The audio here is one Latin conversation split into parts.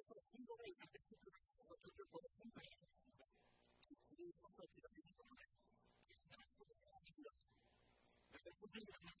でその運動が意識してくるその結局この本体がこういう操作を受たられることで、なるほど、そういうのが、大体、そういうの私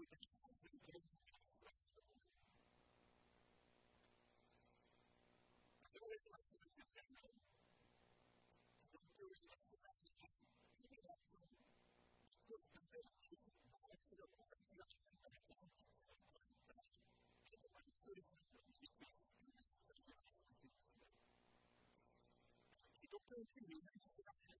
we can see things Thank you.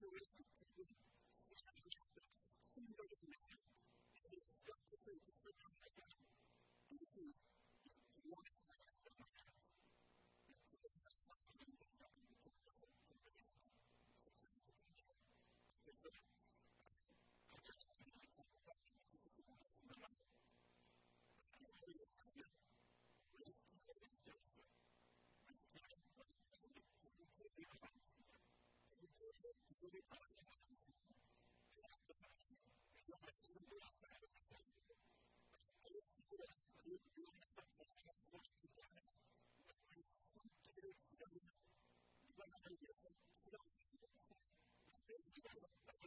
characteristic la luce, est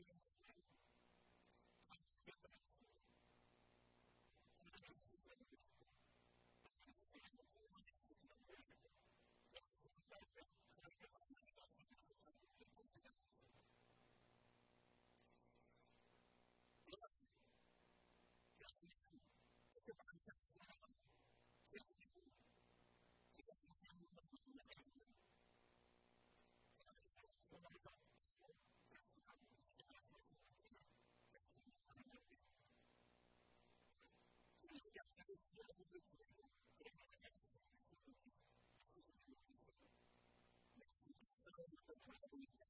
giving couple weeks ago.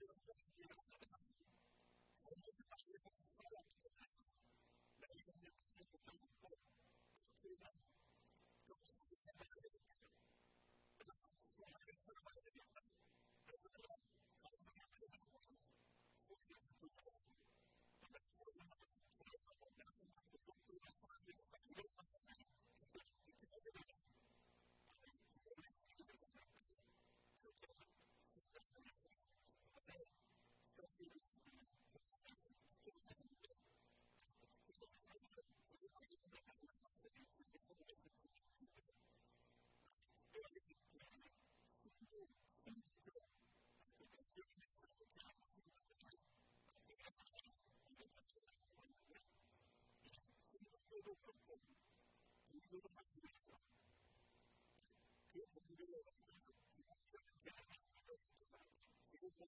よろしくお願いします。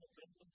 momentum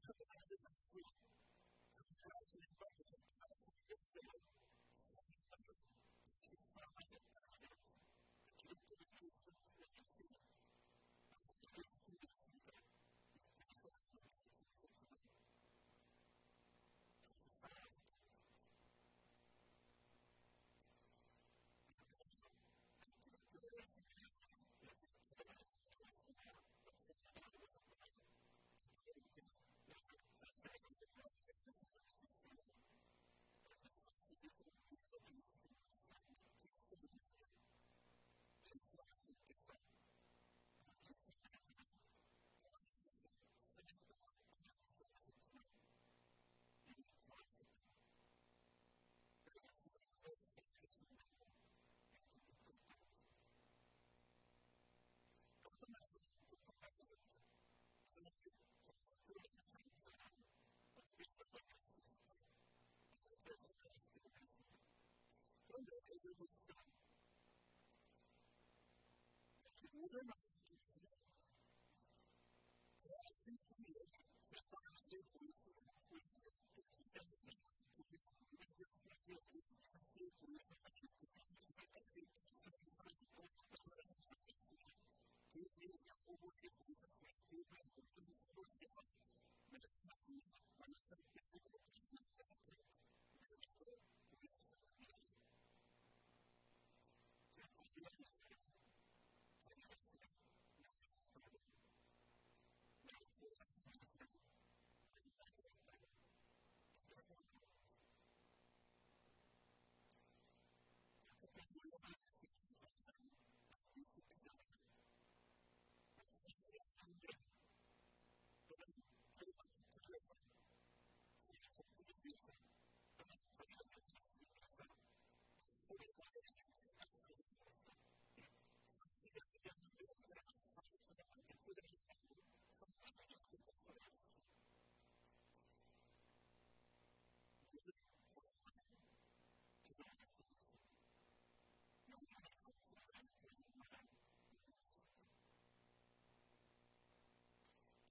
I took it out of this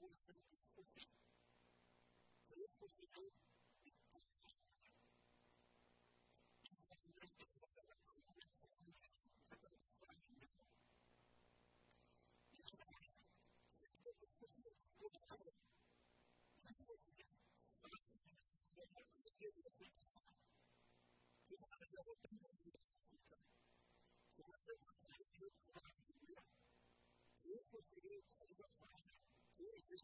Vincit qui Jesus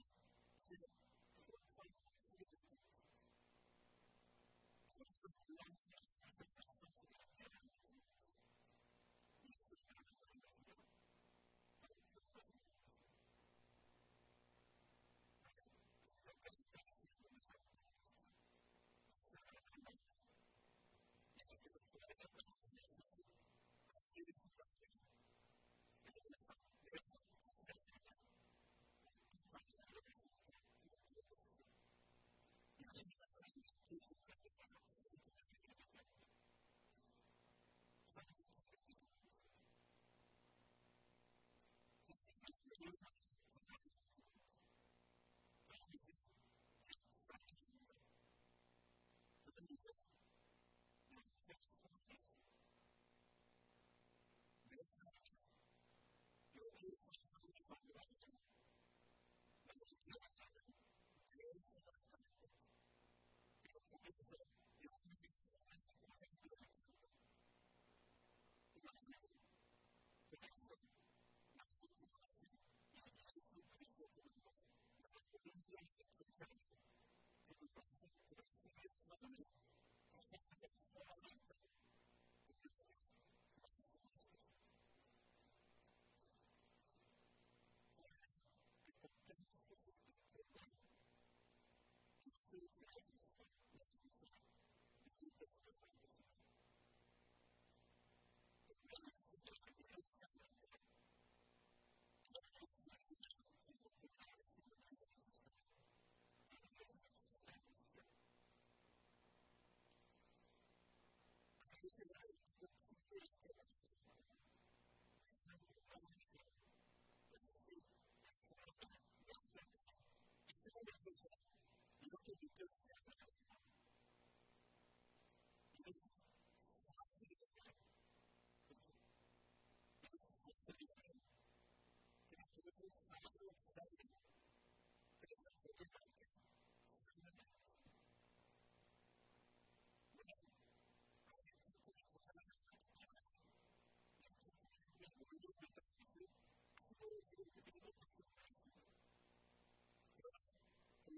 Just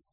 because